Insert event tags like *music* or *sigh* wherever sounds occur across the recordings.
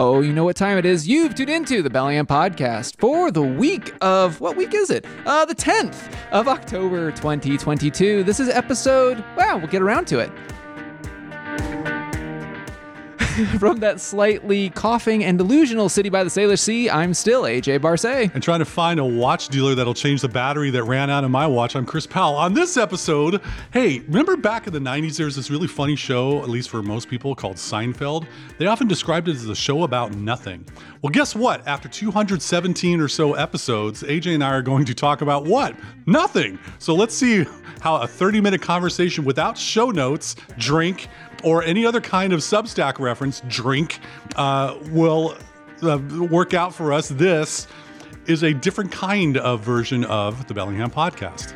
Oh, you know what time it is? You've tuned into the Bellingham podcast for the week of what week is it? Uh, the 10th of October 2022. This is episode, wow, we'll get around to it. *laughs* From that slightly coughing and delusional city by the Salish Sea, I'm still AJ Barse. and trying to find a watch dealer that'll change the battery that ran out of my watch. I'm Chris Powell. On this episode, hey, remember back in the 90s, there was this really funny show, at least for most people, called Seinfeld? They often described it as a show about nothing. Well, guess what? After 217 or so episodes, AJ and I are going to talk about what? Nothing. So let's see how a 30 minute conversation without show notes, drink, or any other kind of Substack reference, drink, uh, will uh, work out for us. This is a different kind of version of the Bellingham podcast.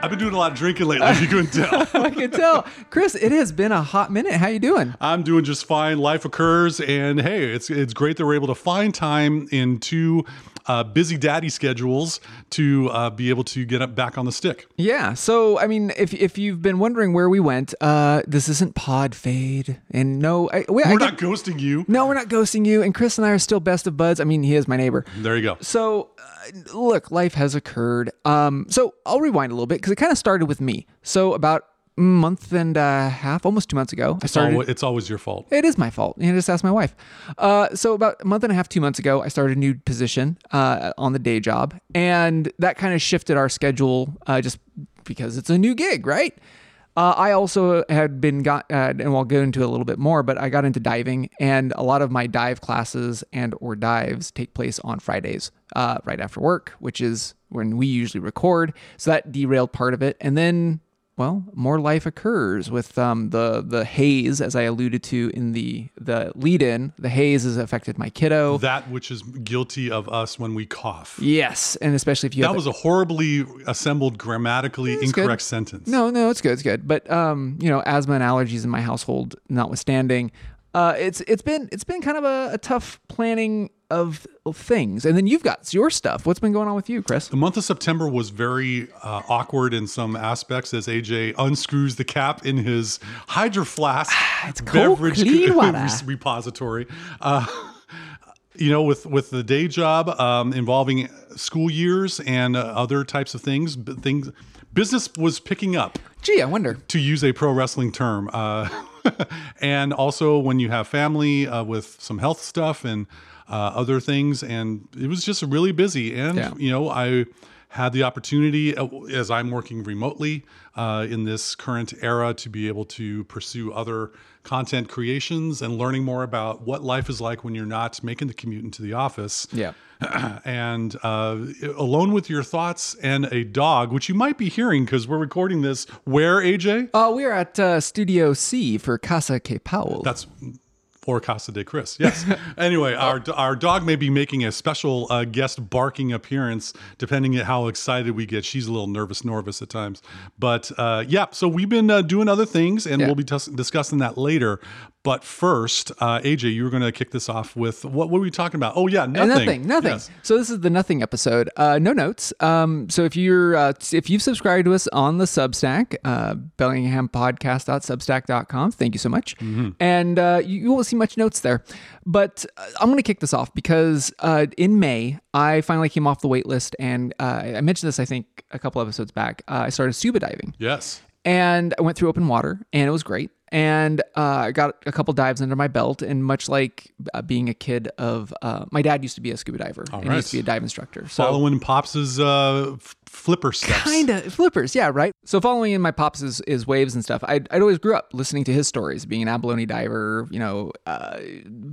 I've been doing a lot of drinking lately, if you couldn't tell. *laughs* I can tell. Chris, it has been a hot minute. How you doing? I'm doing just fine. Life occurs, and hey, it's it's great that we're able to find time in two uh, busy daddy schedules to uh, be able to get up back on the stick. Yeah. So, I mean, if if you've been wondering where we went, uh, this isn't Pod Fade, and no, I, we, we're get- not ghosting you. No, we're not ghosting you. And Chris and I are still best of buds. I mean, he is my neighbor. There you go. So, uh, look, life has occurred. Um, so I'll rewind a little bit because it kind of started with me. So about a month and a half, almost two months ago, I started. always, it's always your fault. It is my fault. You know, just ask my wife. Uh, so about a month and a half, two months ago, I started a new position uh, on the day job, and that kind of shifted our schedule uh, just because it's a new gig, right? Uh, I also had been got, uh, and we'll go into a little bit more, but I got into diving, and a lot of my dive classes and or dives take place on Fridays, uh, right after work, which is when we usually record. So that derailed part of it, and then well, more life occurs with um, the the haze, as I alluded to in the the lead in. The haze has affected my kiddo. That which is guilty of us when we cough. yes, and especially if you That was a horribly assembled, grammatically incorrect good. sentence. no, no, it's good, it's good. But um, you know, asthma and allergies in my household notwithstanding, uh, it's it's been it's been kind of a, a tough planning of, of things. And then you've got your stuff. What's been going on with you, Chris? The month of September was very uh, awkward in some aspects as AJ unscrews the cap in his Hydro Flask *sighs* It's beverage clean water. *laughs* res- repository. Uh, you know, with with the day job um, involving school years and uh, other types of things, things business was picking up Gee, I wonder. to use a pro wrestling term. Uh, *laughs* and also when you have family uh, with some health stuff and uh, other things, and it was just really busy. And Yeah. you know, I had the opportunity uh, as I'm working remotely uh, in this current era to be able to pursue other content creations and learning more about what life is like when you're not making the commute into the office Yeah. *clears throat* and uh, alone with your thoughts and a dog, which you might be hearing because we're recording this. Where AJ? Uh, we're at uh, Studio C for Casa K. Powell. That's or Casa de Chris. Yes. *laughs* anyway, our our dog may be making a special uh, guest barking appearance, depending on how excited we get. She's a little nervous, nervous at times. But uh, yeah, so we've been uh, doing other things, and Yeah. we'll be tus- discussing that later. But first, uh, AJ, you were going to kick this off with what, what were we talking about? Oh yeah, Uh, nothing. nothing, nothing. Yes. So this is the nothing episode. Uh, no notes. Um, so if you're uh, if you've subscribed to us on the Substack, uh, BellinghamPodcast.substack.com, thank you so much. Mm-hmm. And uh, you, you won't see much notes there. But uh, I'm going to kick this off because uh, in May I finally came off the wait list, and uh, I mentioned this I think a couple episodes back. Uh, I started scuba diving Yes. And I went through open water, and it was great. And uh, I got a couple dives under my belt, and much like uh, being a kid of, uh, my dad used to be a scuba diver, and he used to be a dive instructor. So Following Pops's uh, f- flipper steps. kind of flippers, yeah, right. So following in my pops is, is waves and stuff. I'd, I'd always grew up listening to his stories, being an abalone diver, you know, uh,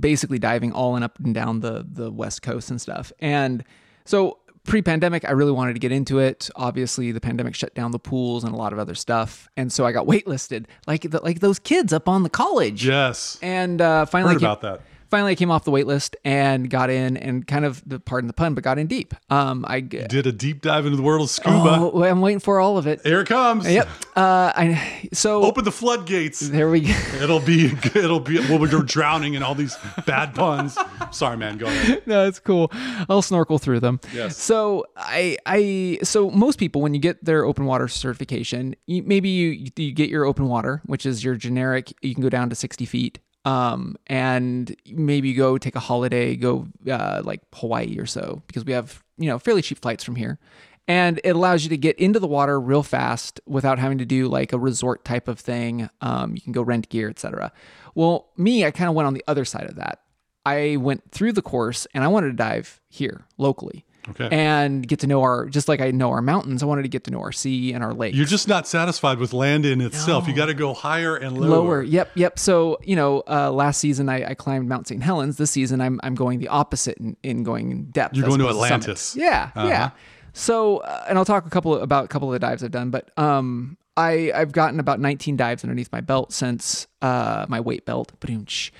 basically diving all and up and down the the west coast and stuff. And so pre-pandemic, I really wanted to get into it. Obviously, the pandemic shut down the pools and a lot of other stuff, and so I got *laughs* waitlisted, like the, like those kids up on the college. Yes. And uh, finally, Heard about that. Finally I came off the wait list and got in and kind of, the pardon the pun, but got in deep. Um, I Did a deep dive into the world of scuba. oh, I'm waiting for all of it. Here it comes. Yep. Uh, I so Open the floodgates. there we go. It'll be, *laughs* it'll be, well, we're drowning in all these bad puns. Sorry, man. Go ahead. no, it's cool. I'll snorkel through them. Yes. So I, I, so most people when you get their open water certification, you, maybe you you get your open water, which is your generic. You can go down to sixty feet. Um, and maybe go take a holiday, go uh, like Hawaii or so, because we have you know fairly cheap flights from here, and it allows you to get into the water real fast without having to do like a resort type of thing. Um, you can go rent gear, etc. Well, me, I kind of went on the other side of that. I went through the course and I wanted to dive here locally. Okay. And get to know our, just like I know our mountains, I wanted to get to know our sea and our lakes. You're just not satisfied with land in itself. You got to go higher and lower. lower. Yep, yep. So you know, uh, last season I, I climbed Mount St. Helens. This season I'm I'm going the opposite in, in going in depth. You're going to. Atlantis. Yeah, Uh-huh. yeah. So uh, and I'll talk a couple of, about a couple of the dives I've done, but um, I I've gotten about 19 dives underneath my belt since uh my weight belt. Ba-doom-tsh.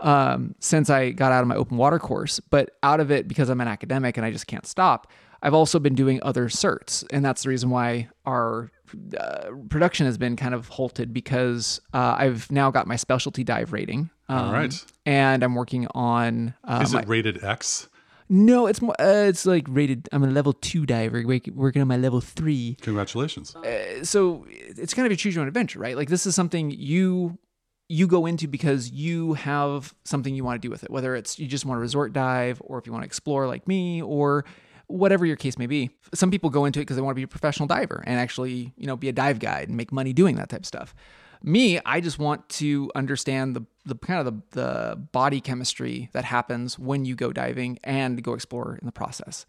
Um, since I got out of my open water course, but out of it because I'm an academic and I just can't stop. I've also been doing other certs, and that's the reason why our uh, production has been kind of halted because uh, I've now got my specialty dive rating. Um, All right. and I'm working on. Uh, Is my, it rated X? no, it's more. Uh, it's like rated. I'm a level two diver, working on my level three. Congratulations. So it's kind of a choose your own adventure, right? Like this is something you you go into because you have something you want to do with it, whether it's you just want to resort dive or if you want to explore like me or whatever your case may be. Some people go into it because they want to be a professional diver and actually, you know, be a dive guide and make money doing that type of stuff. Me, I just want to understand the the kind of the, the body chemistry that happens when you go diving and go explore in the process.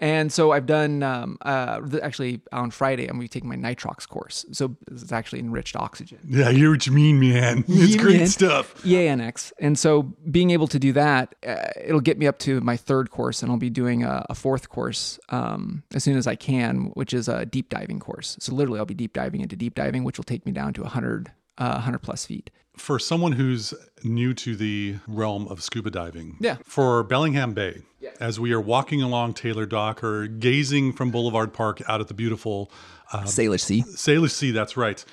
And so I've done um, uh, actually on Friday. I'm going to be taking my nitrox course. So it's actually enriched oxygen. Yeah, I hear what you mean, man. *laughs* It's Yeah, great man. stuff. EANX. And so being able to do that, uh, it'll get me up to my third course, and I'll be doing a, a fourth course um, as soon as I can, which is a deep diving course. So literally, I'll be deep diving into deep diving, which will take me down to 100, uh, 100 plus feet. For someone who's new to the realm of scuba diving, Yeah. for Bellingham Bay, yeah. as we are walking along Taylor Dock or gazing from Boulevard Park out at the beautiful uh, Salish Sea. Salish Sea, that's right.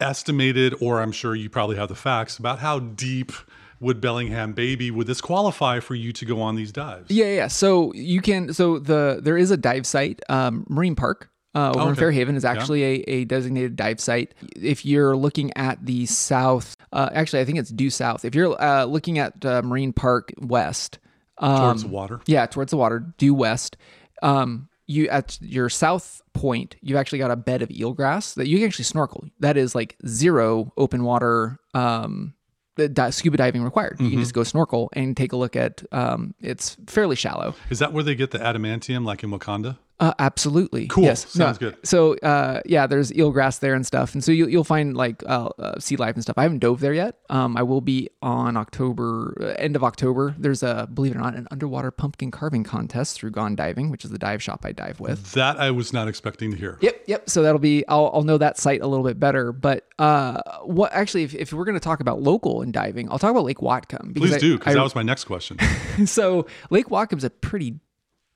Estimated, or I'm sure you probably have the facts about how deep would Bellingham Bay be? Would this qualify for you to go on these dives? Yeah, yeah. So you can. So the there is a dive site, um, Marine Park. Uh, over in okay. Fairhaven is actually a, a designated dive site. If you're looking at the south, uh, actually, I think it's due south. If you're uh, looking at uh, Marine Park west, um, Towards the water. yeah, towards the water, due west, um, you at your south point, you've actually got a bed of eelgrass that you can actually snorkel. That is like zero open water um, di- scuba diving required. You Mm-hmm. can just go snorkel and take a look at. Um, it's fairly shallow. Is that where they get the adamantium, like in Wakanda? Uh, absolutely. Cool. Yes. Sounds good. So, uh, yeah, there's eelgrass there and stuff, and so you, you'll find like uh, uh, sea life and stuff. I haven't dove there yet. Um, I will be on October, uh, end of October. There's a believe it or not, an underwater pumpkin carving contest through Gone Diving, which is the dive shop I dive with. That I was not expecting to hear. Yep, yep. So that'll be I'll, I'll know that site a little bit better. But uh, what actually, if, if we're going to talk about local and diving, I'll talk about Lake Whatcom. Please I- do, because that was my next question. *laughs* so Lake Whatcom's a pretty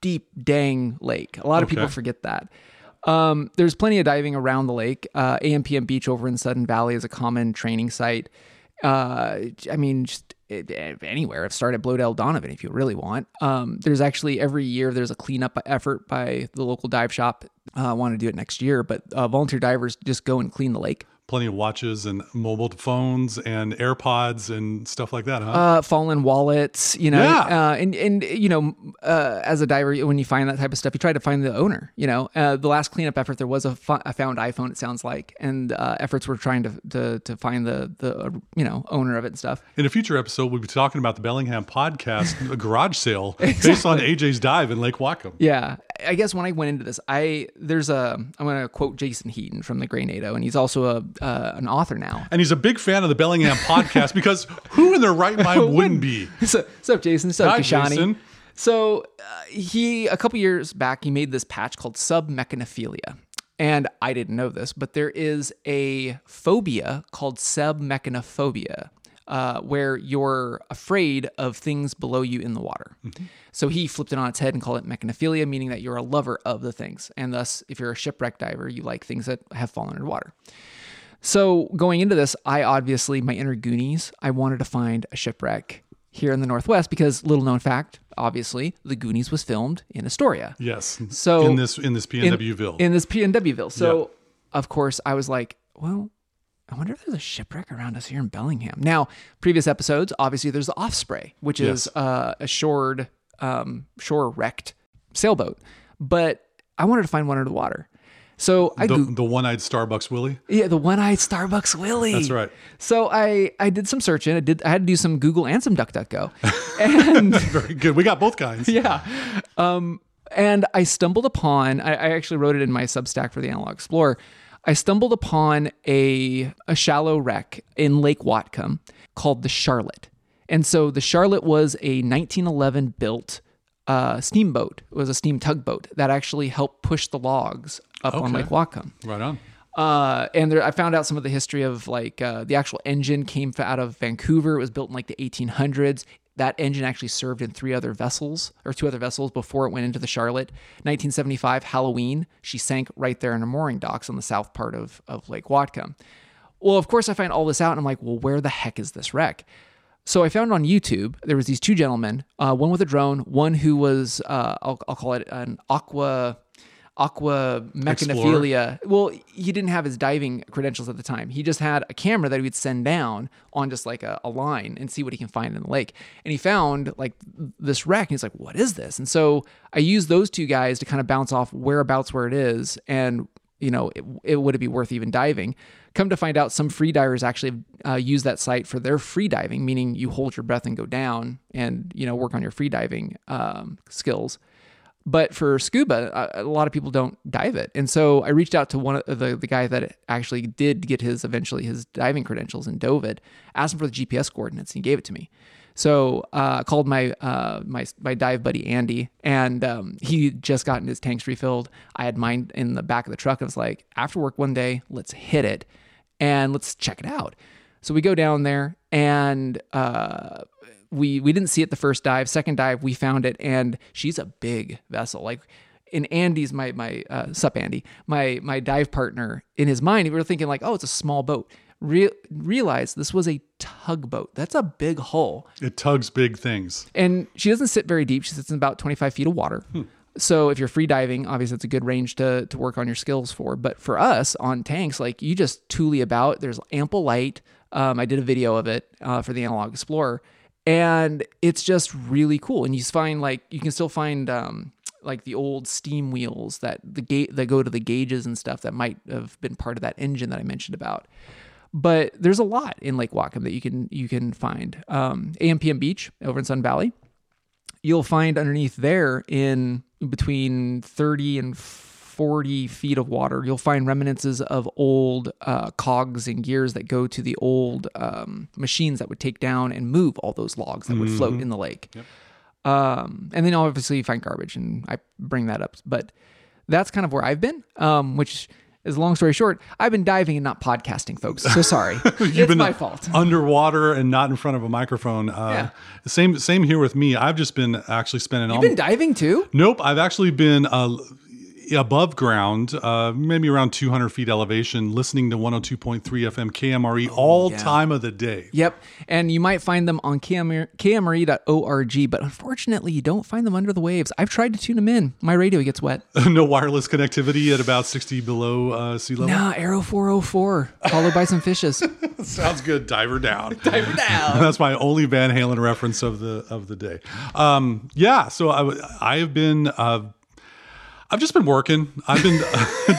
deep dang lake. A lot of people forget that. Um, there's plenty of diving around the lake. Uh, AMPM Beach over in Sudden Valley is a common training site. Uh, I mean, just anywhere. I've started Bloedel Donovan if you really want. Um, there's actually every year there's a cleanup effort by the local dive shop. Uh, I want to do it next year, but uh, volunteer divers just go and clean the lake. Plenty of watches and mobile phones and AirPods and stuff like that, huh? uh, fallen wallets, you know, Yeah. uh, and and you know, uh, as a diver, when you find that type of stuff, you try to find the owner. You know, uh, the last cleanup effort, there was a, a found iPhone. It sounds like, and uh, efforts were trying to, to to find the the uh, you know owner of it and stuff. in a future episode, we'll be talking about the Bellingham podcast, *laughs* a garage sale based on AJ's dive in Lake Whatcom. Yeah, I guess when I went into this, I there's a I'm going to quote Jason Heaton from the Grey NATO, and he's also a uh, an author now. And he's a big fan of the Bellingham podcast because who in their right mind *laughs* wouldn't be? so, what's up, Jason? What's up, Hi, Kashani? Jason. So uh, he a couple years back he made this patch called submechanophilia. And I didn't know this, but there is a phobia called submechanophobia. uh, where you're afraid of things below you in the water. So he flipped it on its head and called it mechanophilia, meaning that you're a lover of the things. And thus, if you're a shipwreck diver, you like things that have fallen underwater. So going into this, I obviously, my inner Goonies, I wanted to find a shipwreck here in the Northwest because little known fact, obviously, the Goonies was filmed in Astoria. Yes. So- in this in this PNWville. In this PNWville. So of course I was like, well, I wonder if there's a shipwreck around us here in Bellingham. Now, previous episodes, obviously there's the Offspray, which is uh, a shored, um, shore wrecked sailboat. But I wanted to find one under the water. So I the, Goog- the one-eyed Starbucks Willie. yeah, the one-eyed Starbucks Willie. That's right. So I I did some searching. I did I had to do some Google and some DuckDuckGo, *laughs* and *laughs* Very good. We got both kinds. yeah, um, and I stumbled upon. I, I actually wrote it in my Substack for the Analog Explorer. I stumbled upon a a shallow wreck in Lake Whatcom called the Charlotte, and so the Charlotte was a 1911 built uh, steamboat. It was a steam tugboat that actually helped push the logs up on Lake Whatcom. Right on. Uh, and there, I found out some of the history of like uh, the actual engine came out of Vancouver. It was built in like the 1800s. That engine actually served in three other vessels or two other vessels before it went into the Charlotte. 1975 Halloween, she sank right there in the mooring docks on the south part of, of Lake Whatcom. Well, of course, I find all this out and I'm like, well, where the heck is this wreck? So I found on YouTube there was these two gentlemen, uh, one with a drone, one who was uh, I'll, I'll call it an aqua aqua mechanophilia. Well, he didn't have his diving credentials at the time. He just had a camera that he would send down on just like a, a line and see what he can find in the lake. And he found like this wreck. And he's like, "What is this?" And so I used those two guys to kind of bounce off whereabouts where it is and you know, it, it would it be worth even diving? Come to find out, some free divers actually uh, use that site for their free diving, meaning you hold your breath and go down, and you know work on your free diving um, skills. But for scuba, a, a lot of people don't dive it, and so I reached out to one of the the guy that actually did get his eventually his diving credentials and dove it. Asked him for the GPS coordinates, and he gave it to me. So uh, I called my uh, my my dive buddy Andy, and um, he just gotten his tanks refilled. I had mine in the back of the truck. I was like, after work one day, let's hit it and let's check it out. So we go down there, and uh, we we didn't see it the first dive. Second dive, we found it, and she's a big vessel, like. In Andy's my my uh, sup Andy my my dive partner in his mind we were thinking like oh it's a small boat Re- realized this was a tugboat that's a big hull It tugs big things. and she doesn't sit very deep. She sits in about 25 feet of water. So if you're free diving, obviously it's a good range to, to work on your skills for. But for us on tanks, like you just toolie about. There's ample light. Um, I did a video of it uh, for the Analog Explorer, and it's just really cool. And you find like you can still find um, like the old steam wheels that the gate that go to the gauges and stuff that might have been part of that engine that I mentioned about but there's a lot in Lake Whatcom that you can you can find. Um, AMPM Beach over in Sudden Valley, you'll find underneath there in between 30 and 40 feet of water, you'll find remnants of old uh, cogs and gears that go to the old um, machines that would take down and move all those logs that would float in the lake. Um, and then obviously you find garbage, and I bring that up. But that's kind of where I've been, um, which is long story short. I've been diving and not podcasting, folks. So sorry. *laughs* You've it's been my fault. underwater and not in front of a microphone. Uh, Yeah. Same same here with me. I've just been actually spending all. You've been diving too? Nope, I've actually been uh, above ground, uh, maybe around 200 feet elevation, listening to 102.3 FM KMRE all yeah. time of the day. Yep. And you might find them on KMR KMRE.org, but unfortunately, you don't find them under the waves. I've tried to tune them in. My radio gets wet. *laughs* no wireless connectivity at about 60 below uh, sea level. Nah, Error 404, followed by some fishes. *laughs* Sounds good. Diver down. *laughs* Diver down. That's my only Van Halen reference of the of the day. Um, yeah, so I I have been uh, I've just been working. I've been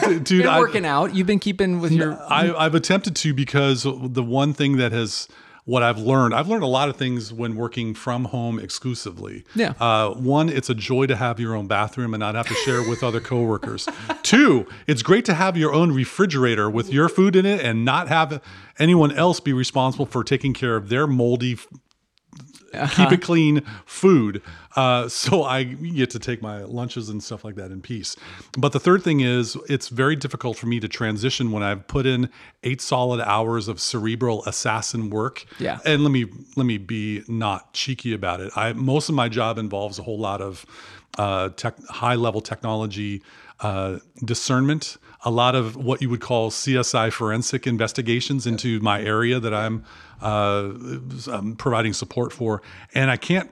*laughs* dude. Been I, working out. You've been keeping with your. I, I've attempted to because the one thing that has what I've learned, I've learned a lot of things when working from home exclusively. Yeah. Uh, one, it's a joy to have your own bathroom and not have to share it with other coworkers. *laughs* Two, it's great to have your own refrigerator with your food in it and not have anyone else be responsible for taking care of their moldy keep it clean food. Uh, *laughs* so I get to take my lunches and stuff like that in peace. But the third thing is, it's very difficult for me to transition when I've put in eight solid hours of cerebral assassin work. Yeah. And let me let me be not cheeky about it. I most of my job involves a whole lot of uh, tech, high level technology uh, discernment, a lot of what you would call CSI forensic investigations into my area that I'm, uh, I'm providing support for, and I can't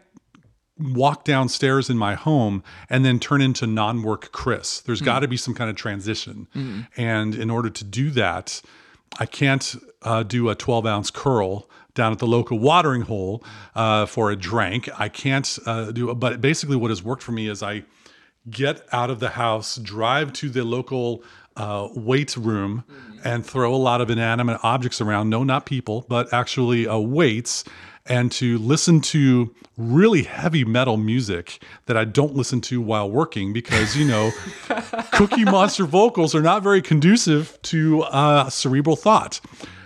walk downstairs in my home and then turn into non-work Chris. There's got to be some kind of transition, and in order to do that, I can't uh, do a 12 ounce curl down at the local watering hole uh, for a drink. I can't uh, do, but basically, what has worked for me is I get out of the house, drive to the local uh, weight room, and throw a lot of inanimate objects around. No, not people, but actually uh, weights. And to listen to really heavy metal music that I don't listen to while working because, you know, *laughs* Cookie Monster vocals are not very conducive to uh, cerebral thought,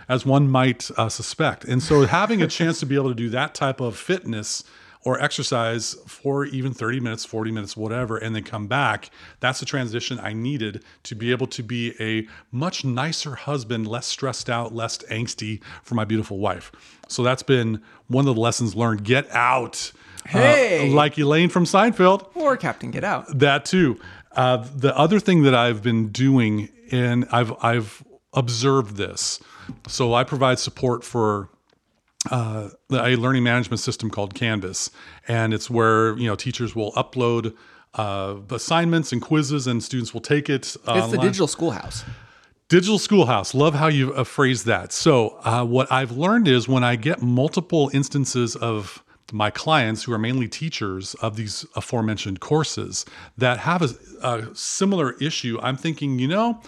as one might uh, suspect. And so, having a chance to be able to do that type of fitness or exercise for even 30 minutes, 40 minutes, whatever, and then come back, that's the transition I needed to be able to be a much nicer husband, less stressed out, less angsty for my beautiful wife. So, that's been one of the lessons learned. Get out. Uh, Hey! like Elaine from Seinfeld Or Captain Get Out. that too. Uh, the other thing that I've been doing, and I've I've observed this. So I provide support for uh, a learning management system called Canvas, and it's where you know teachers will upload uh, assignments and quizzes, and students will take it. Uh, It's the digital schoolhouse. Digital Schoolhouse. Love how you uh, phrased that. So, uh, what I've learned is when I get multiple instances of my clients who are mainly teachers of these aforementioned courses that have a, a similar issue, I'm thinking, you know,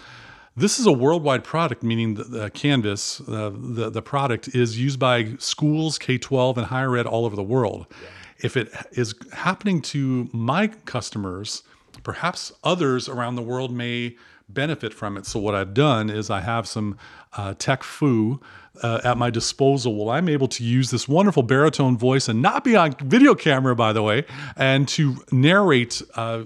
this is a worldwide product, meaning the, the Canvas, uh, the, the product is used by schools, K 12, and higher ed all over the world. If it is happening to my customers, perhaps others around the world may benefit from it. So, what I've done is I have some uh, tech foo uh, at my disposal. Well, I'm able to use this wonderful baritone voice and not be on video camera, by the way, and to narrate uh,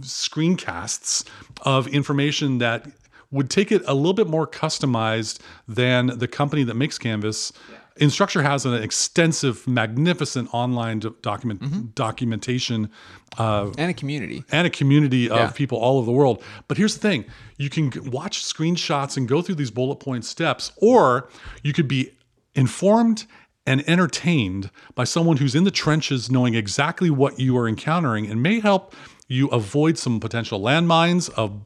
screencasts of information that would take it a little bit more customized than the company that makes Canvas. Instructure has an extensive, magnificent online do- document documentation uh, And a community. and a community of Yeah. people all over the world. But here's the thing you can watch screenshots and go through these bullet point steps, or you could be informed and entertained by someone who's in the trenches knowing exactly what you are encountering and may help you avoid some potential landmines of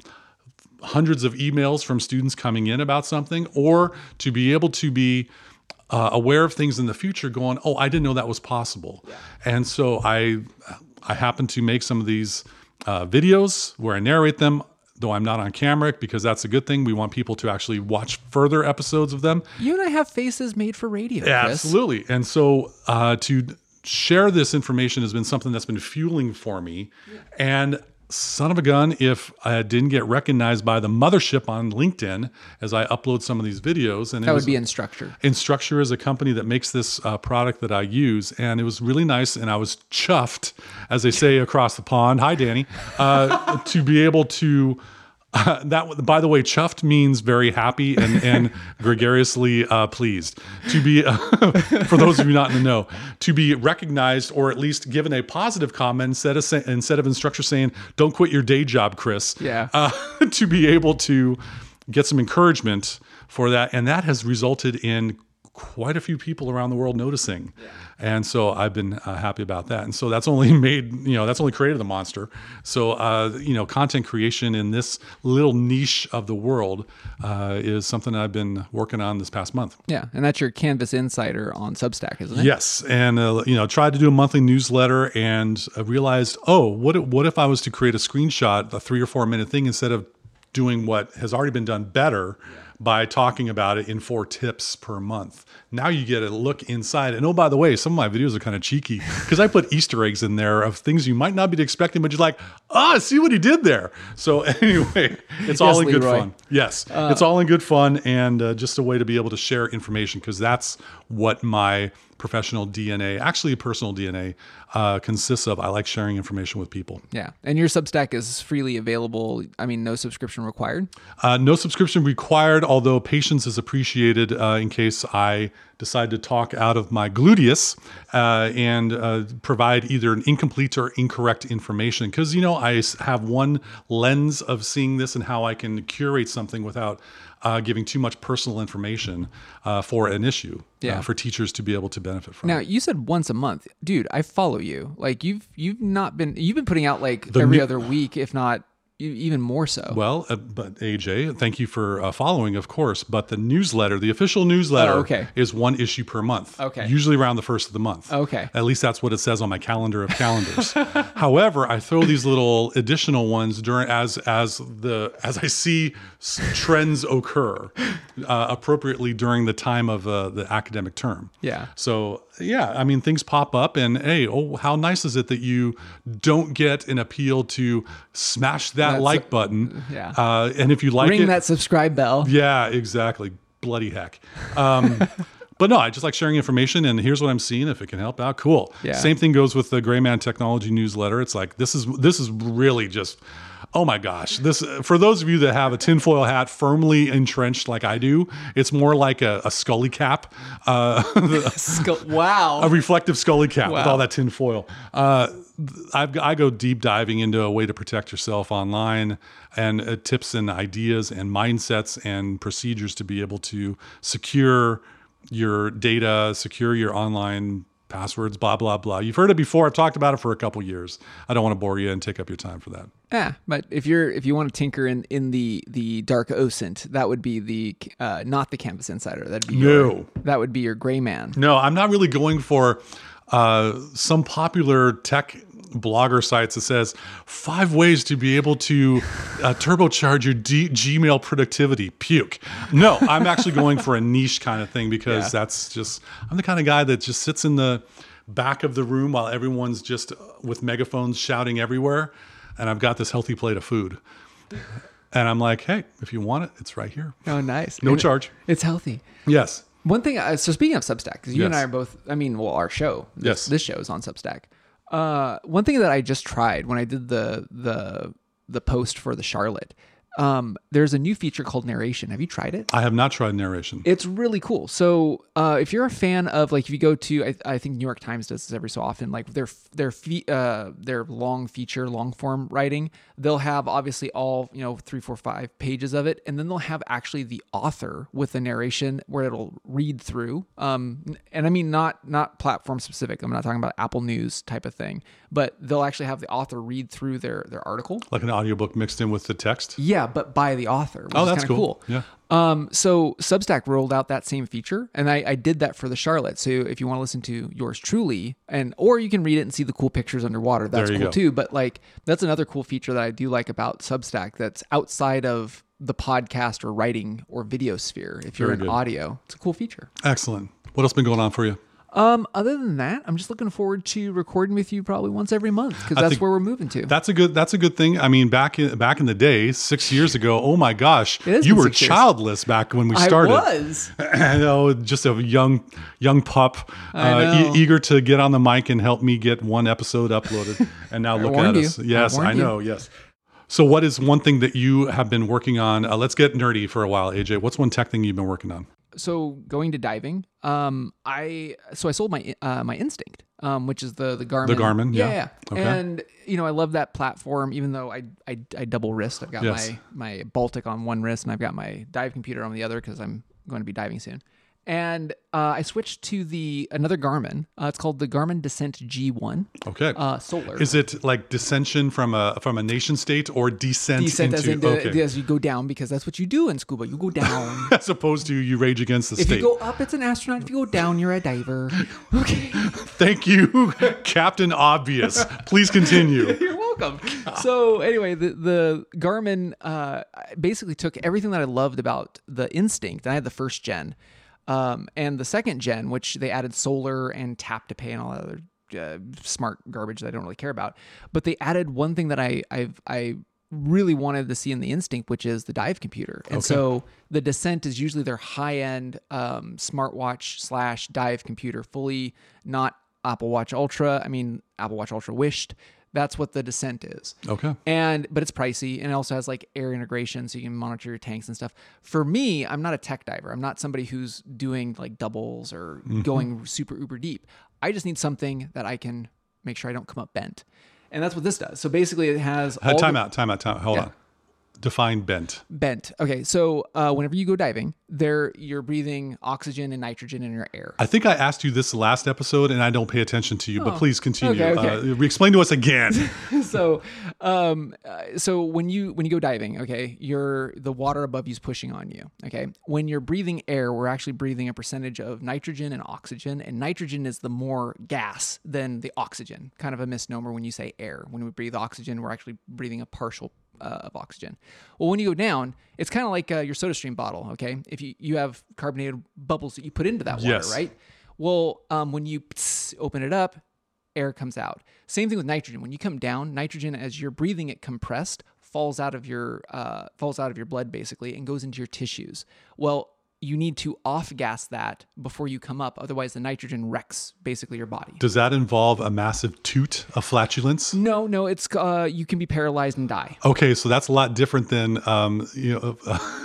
hundreds of emails from students coming in about something or to be able to be uh, aware of things in the future going oh i didn't know that was possible and so i i happen to make some of these uh, videos where i narrate them though i'm not on camera because that's a good thing we want people to actually watch further episodes of them You and I have faces made for radio. Chris. Absolutely. And so uh, to share this information has been something that's been fueling for me. And son of a gun, if I didn't get recognized by the mothership on LinkedIn as I upload some of these videos, and it That was, would be Instructure. Instructure is a company that makes this uh, product that I use, and it was really nice. And I was chuffed, as they say across the pond. Hi, Danny, uh, *laughs* to be able to. Uh, *laughs* that, by the way, chuffed means very happy and, and *laughs* gregariously uh, pleased. To be, *laughs* for those of you not in the know, to be recognized or at least given a positive comment instead of instead of Instructure saying "Don't quit your day job, Chris." Yeah. uh, to be able to get some encouragement for that. And that has resulted in quite a few people around the world noticing. And so I've been uh, happy about that. And so that's only *laughs* made, you know, that's only created the monster. So, uh, you know, content creation in this little niche of the world uh, is something I've been working on this past month. Yeah, and that's your Canvas Insider on Substack, isn't it? Yes, and uh, you know, tried to do a monthly newsletter and uh, realized, oh, what if, what if I was to create a screenshot, a three or four minute thing, instead of doing what has already been done better by talking about it in four tips per month. Now you get a look inside. And oh, by the way, some of my videos are kind of cheeky because I put Easter eggs in there of things you might not be expecting, but you're like, ah, see what he did there. So *laughs* anyway, it's all Yes, in good fun. Yes, it's all in good fun and uh, just a way to be able to share information because that's what my professional DNA, actually personal DNA, uh, consists of. I like sharing information with people. Yeah. And your Substack is freely available. I mean, no subscription required. Uh, no subscription required, although patience is appreciated uh, in case I decide to talk out of my gluteus uh, and uh, provide either an incomplete or incorrect information. Because, you know, I have one lens of seeing this and how I can curate something without uh, giving too much personal information uh, for an issue Yeah. uh, for teachers to be able to benefit from. Now you said once a month, dude. I follow you. Like you've you've not been you've been putting out like every new- other week, if not even more so. Well, uh, but AJ, thank you for uh, following, of course. But the newsletter, the official newsletter, Oh, okay. is one issue per month. Okay. Usually around the first of the month. Okay. At least that's what it says on my calendar of calendars. *laughs* However, I throw these little additional ones during as as the as I see trends occur uh, appropriately during the time of uh, the academic term. Yeah. So yeah, I mean things pop up, and hey, oh, how nice is it that you don't get an appeal to smash that That's- like button? *laughs* yeah. Uh, and if you like Ring it, that subscribe bell. yeah, exactly. Bloody heck. Um, *laughs* but no, I just like sharing information, and here's what I'm seeing. If it can help out, cool. Yeah. Same thing goes with the Gray Man Technology newsletter. It's like this is this is really just. Oh my gosh! This for those of you that have a tinfoil hat firmly entrenched like I do, it's more like a, a Scully cap, uh, *laughs* wow. a reflective Scully cap with all that tinfoil. Uh, I've, I go deep diving into a way to protect yourself online and uh, tips and ideas and mindsets and procedures to be able to secure your data, secure your online passwords, blah, blah, blah. You've heard it before. I've talked about it for a couple years. I don't want to bore you and take up your time for that. Yeah, but if you're if you want to tinker in in the the dark OSINT, that would be the uh, not the Canvas Insider. That'd be your, No. that would be your gray man. No, I'm not really going for uh, some popular tech blogger sites that says five ways to be able to uh, turbocharge your D- Gmail productivity. Puke. No, I'm actually going for a niche kind of thing because Yeah. that's just I'm the kind of guy that just sits in the back of the room while everyone's just uh, with megaphones shouting everywhere, and I've got this healthy plate of food. And I'm like, hey, if you want it, it's right here. Oh, nice. No And charge. It's healthy. Yes. One thing. Uh, so speaking of Substack, because you and I are both. I mean, well, our show. This, Yes. This show is on Substack. Uh, one thing that I just tried when I did the the the post for the Charlotte. Um, there's a new feature called narration. Have you tried it? I have not tried narration. It's really cool. So, uh, if you're a fan of like, if you go to, I, I think New York Times does this every so often, like their their fe- uh, their long feature, long form writing, they'll have obviously all you know three, four, five pages of it, and then they'll have actually the author with the narration where it'll read through. Um, and I mean not not platform specific. I'm not talking about Apple News type of thing, but they'll actually have the author read through their their article. like an audiobook mixed in with the text. Yeah, but by the author. Which Oh, that's kinda cool. Yeah. Um, so Substack rolled out that same feature, and I, I did that for the Charlotte. So if you want to listen to yours truly, and or you can read it and see the cool pictures underwater, that's cool go. too. But like that's another cool feature that I do like about Substack. That's outside of the podcast or writing or video sphere. If you're in good. audio, it's a cool feature. Excellent. What else been going on for you? Um, other than that, I'm just looking forward to recording with you probably once every month because that's where we're moving to. That's a good. That's a good thing. I mean, back in back in the day, six *laughs* years ago. Oh my gosh, you were six years. childless back when we started. *clears throat* I was. you know, just a young young pup, uh, e- eager to get on the mic and help me get one episode uploaded. *laughs* And now look at warned us. you. I Yes, I, warned you. know. Yes. So, what is one thing that you have been working on? Uh, let's get nerdy for a while, AJ. What's one tech thing you've been working on? So going to diving um i so i sold my uh my instinct um which is the the garmin The Garmin, yeah. yeah, Okay. and you know i love that platform even though i i, I double wrist i've got Yes. my my baltic on one wrist and i've got my dive computer on the other because i'm going to be diving soon and uh, I switched to the another Garmin. Uh, it's called the Garmin Descent G1 Okay. uh, Solar. is it like dissension from a from a nation state or descent, Descent into as, in the, okay. as you go down because that's what you do in scuba. You go down. *laughs* as opposed to you rage against the if state? If you go up, it's an astronaut. If you go down, you're a diver. *laughs* Okay. Thank you, *laughs* Captain Obvious. Please continue. You're welcome. So anyway, the the Garmin uh, basically took everything that I loved about the Instinct, and I had the first gen, um, and the second gen, which they added solar and tap to pay and all that other uh, smart garbage that I don't really care about. But they added one thing that I I've I really wanted to see in the Instinct, which is the dive computer. And so the Descent is usually their high end um, smartwatch slash dive computer, fully not Apple Watch Ultra. I mean, Apple Watch Ultra wished. That's what the Descent is. Okay. And but it's pricey and it also has like air integration so you can monitor your tanks and stuff. For me, I'm not a tech diver. I'm not somebody who's doing like doubles or going super uber deep. I just need something that I can make sure I don't come up bent. And that's what this does. So basically it has Uh, all time the- out, time out, time out. Hold Yeah. on. Define bent. bent. Okay, so uh, whenever you go diving, there you're breathing oxygen and nitrogen in your air. I think I asked you this last episode and I don't pay attention to you, but please continue. Oh, okay, okay. Uh, explain to us again. *laughs* so um uh, so when you when you go diving okay you're the water above you is pushing on you okay when you're breathing air we're actually breathing a percentage of nitrogen and oxygen and nitrogen is the more gas than the oxygen kind of a misnomer when you say air when we breathe oxygen we're actually breathing a partial uh, of oxygen well when you go down it's kind of like uh, your soda stream bottle okay if you you have carbonated bubbles that you put into that water Yes. right well um, when you open it up air comes out. Same thing with nitrogen. When you come down, nitrogen as you're breathing it compressed falls out of your uh, falls out of your blood basically and goes into your tissues. Well, you need to off gas that before you come up, otherwise the nitrogen wrecks basically your body. Does that involve a massive toot, a flatulence? No, no, it's uh, you can be paralyzed and die. Okay, so that's a lot different than um, you know. *laughs*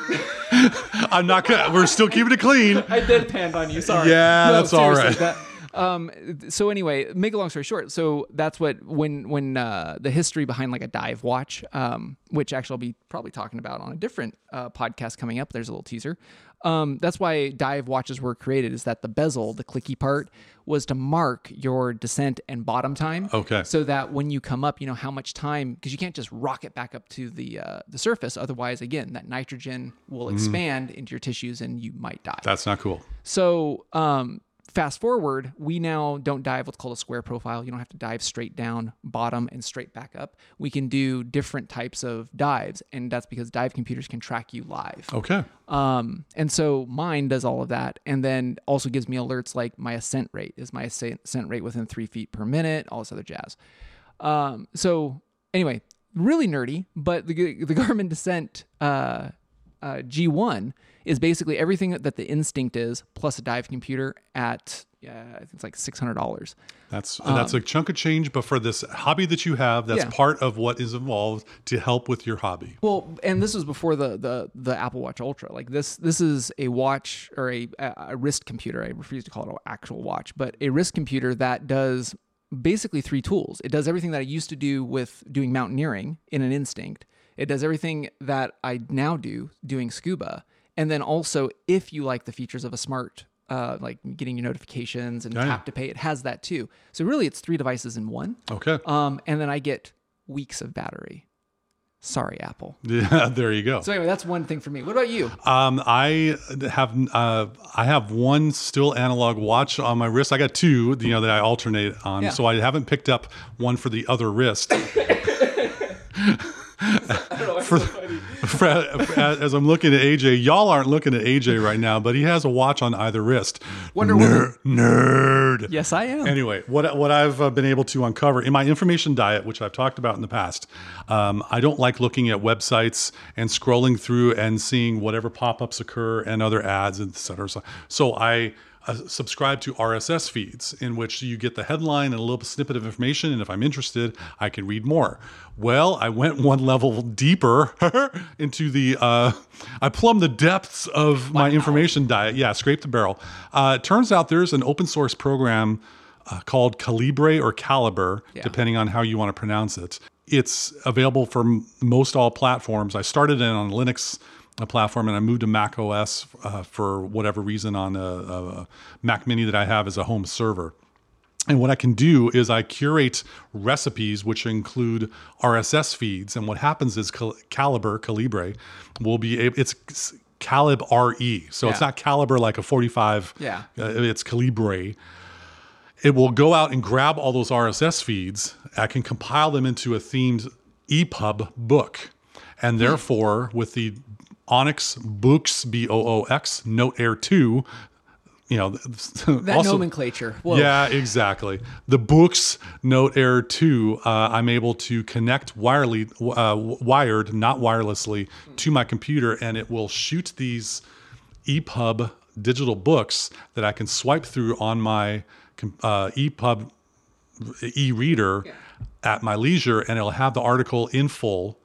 I'm not gonna. We're still keeping it clean. *laughs* I deadpanned on you. Sorry. Yeah, that's all right. that- um, so anyway, make a long story short. So that's what when when uh, the history behind like a dive watch, um, which actually I'll be probably talking about on a different uh, podcast coming up. There's a little teaser. Um, that's why dive watches were created. Is that the bezel, the clicky part, was to mark your descent and bottom time. Okay. So that when you come up, you know how much time because you can't just rock it back up to the uh, the surface. Otherwise, again, that nitrogen will expand into your tissues and you might die. That's not cool. So, um, fast forward, we now don't dive what's called a square profile. You don't have to dive straight down, bottom, and straight back up. We can do different types of dives, and that's because dive computers can track you live. Okay. Um, and so mine does all of that, and then also gives me alerts like my ascent rate is my ascent rate within three feet per minute, all this other jazz. Um, so anyway, really nerdy, but the the *laughs* Garmin Descent uh, uh, G1 is basically everything that the Instinct is plus a dive computer at yeah, I think it's like six hundred dollars. That's that's a chunk of change, but for this hobby that you have, that's Um, Yeah. part of what is involved to help with your hobby. Well, and this was before the the the Apple Watch Ultra. Like this this is a watch or a a wrist computer. I refuse to call it an actual watch, but a wrist computer that does basically three tools. It does everything that I used to do with doing mountaineering in an instinct. It does everything that I now do doing scuba. And then also if you like the features of a smart uh, like getting your notifications and Yeah, tap to pay, it has that too. So really it's three devices in one. Okay. Um, and then I get weeks of battery. Sorry, Apple. *laughs* Yeah, there you go. So anyway, that's one thing for me. What about you? Um, I have uh, I have one still analog watch on my wrist. I got two, you know, that I alternate on. Yeah. So I haven't picked up one for the other wrist. *laughs* for, *laughs* for- as I'm looking at AJ, y'all aren't looking at AJ right now, but he has a watch on either wrist. Wonder Ner- nerd. Yes, I am. Anyway, what what I've uh, been able to uncover in my information diet, which I've talked about in the past, um, I don't like looking at websites and scrolling through and seeing whatever pop-ups occur and other ads, et cetera. So, so I uh, subscribe to RSS feeds in which you get the headline and a little snippet of information, and if I'm interested, I can read more. Well, I went one level deeper *laughs* into the. Uh, I plumbed the depths of my information diet. Yeah, scrape the barrel. Uh, it turns out there's an open source program uh, called Calibre or Caliber, depending on how you want to pronounce it. It's available for most all platforms. I started it on Linux uh, platform and I moved to Mac OS uh, for whatever reason on a, a Mac Mini that I have as a home server. And what I can do is I curate recipes which include RSS feeds. And what happens is Cal- Caliber, Calibre, will be able, it's Calib RE. So it's not caliber like a 45. Yeah. Uh, it's Calibre. It will go out and grab all those RSS feeds. I can compile them into a themed EPUB book. And therefore, with the Onyx Boox, B O O X, Note Air 2, you know, *laughs* That also, nomenclature. Whoa. yeah, exactly. The Boox Note Air 2, uh, I'm able to connect wirely, uh, wired, not wirelessly, to my computer, and it will shoot these EPUB digital books that I can swipe through on my uh, EPUB e-reader at my leisure, and it'll have the article in full.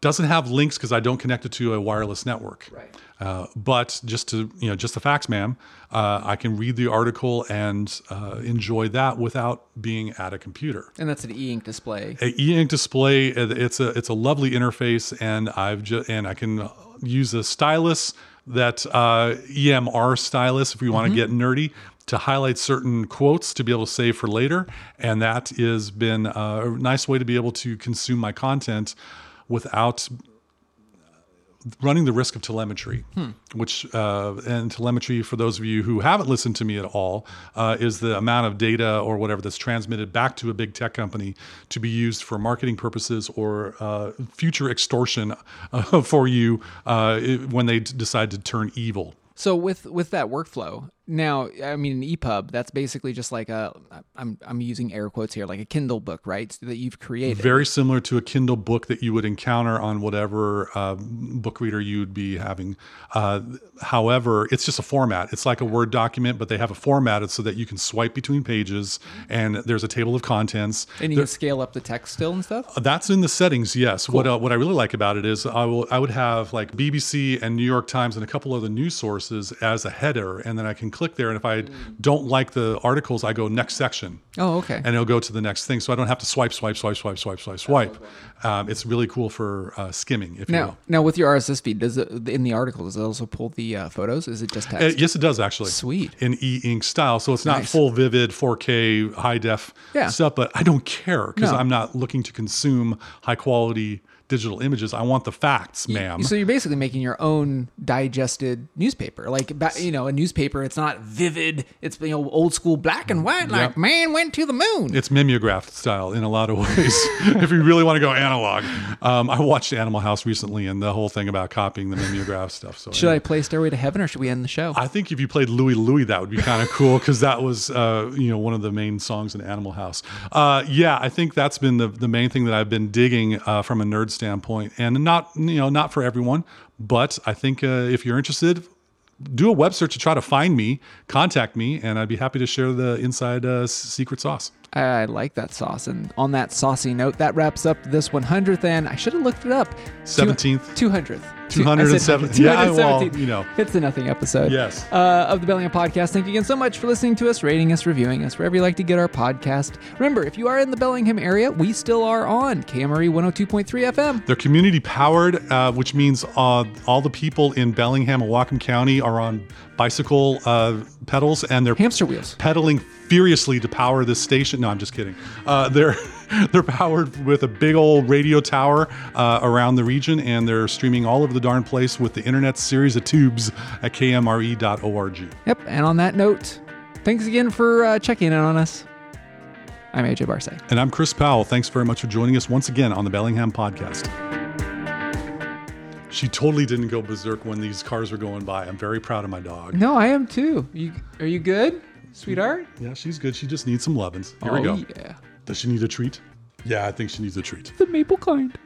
Doesn't have links because I don't connect it to a wireless network. Right. Uh, but just to you know, just the facts, ma'am. Uh, I can read the article and uh, enjoy that without being at a computer. And that's an e-ink display. A e-ink display. It's a it's a lovely interface, and I've just and I can use a stylus that uh, EMR stylus if we want to get nerdy to highlight certain quotes to be able to save for later, and that has been a nice way to be able to consume my content without running the risk of telemetry, which uh, and telemetry for those of you who haven't listened to me at all uh, is the amount of data or whatever that's transmitted back to a big tech company to be used for marketing purposes or uh, future extortion uh, *laughs* for you uh, when they d- decide to turn evil. So with with that workflow, now I mean an EPUB, that's basically just like a I'm I'm using air quotes here, like a Kindle book, right? That you've created. Very similar to a Kindle book that you would encounter on whatever uh, book reader you'd be having. Uh, however, it's just a format. It's like a Word document, but they have it formatted so that you can swipe between pages and there's a table of contents. and you can scale up the text still and stuff. That's in the settings, yes. What uh, what I really like about it is I will I would have like BBC and New York Times and a couple other news sources as a header, and then I can click there. And if I don't like the articles, I go next section Oh, okay. and it'll go to the next thing. So I don't have to swipe, swipe, swipe, swipe, swipe, swipe, swipe. Um, it's really cool for uh, skimming, if you now, will. now with your RSS feed, does it in the article does it also pull the uh, photos? Is it just Uh, text? yes, it does actually. Sweet. In e-ink style, so it's not Nice. full vivid 4K high def Yeah. stuff. But I don't care because No. I'm not looking to consume high quality digital images. I want the facts, ma'am. So you're basically making your own digested newspaper, like you know, a newspaper. It's not vivid. It's you know old school black and white, like Yep. man went to the moon. It's mimeograph style in a lot of ways. *laughs* if you really want to go analog, um, I watched Animal House recently, and the whole thing about copying the mimeograph stuff. So should I play Stairway to Heaven or should we end the show? I think if you played Louie Louie, that would be kind of cool because that was, uh, you know, one of the main songs in Animal House. Uh, yeah, I think that's been the, the main thing that I've been digging uh, from a nerd standpoint, and not you know not for everyone, but I think uh, if you're interested, do a web search to try to find me, contact me, and I'd be happy to share the inside uh, secret sauce. I like that sauce. And on that saucy note, that wraps up this 100th and I should have looked it up. 17th. 200th. 207 Yeah, well, you know. It's the nothing episode. Yes. Uh, of the Bellingham Podcast. Thank you again so much for listening to us, rating us, reviewing us, wherever you like to get our podcast. Remember, if you are in the Bellingham area, we still are on KMRE 102.3 FM. They're community powered, uh, which means uh, all the people in Bellingham and Whatcom County are on bicycle uh, pedals and they're Hamster wheels. pedaling furiously to power this station. No, I'm just kidding. Uh, they're *laughs* *laughs* they're powered with a big old radio tower uh, around the region, and they're streaming all over the darn place with the internet series of tubes at kmre.org. Yep. And on that note, thanks again for uh, checking in on us. I'm AJ Barse. And I'm Chris Powell. Thanks very much for joining us once again on the Bellingham Podcast. She totally didn't go berserk when these cars were going by. I'm very proud of my dog. No, I am too. You are you good, sweetheart? Yeah, she's good. She just needs some lovin's. Here we oh go. yeah, Does she need a treat? Yeah, I think she needs a treat. the maple kind.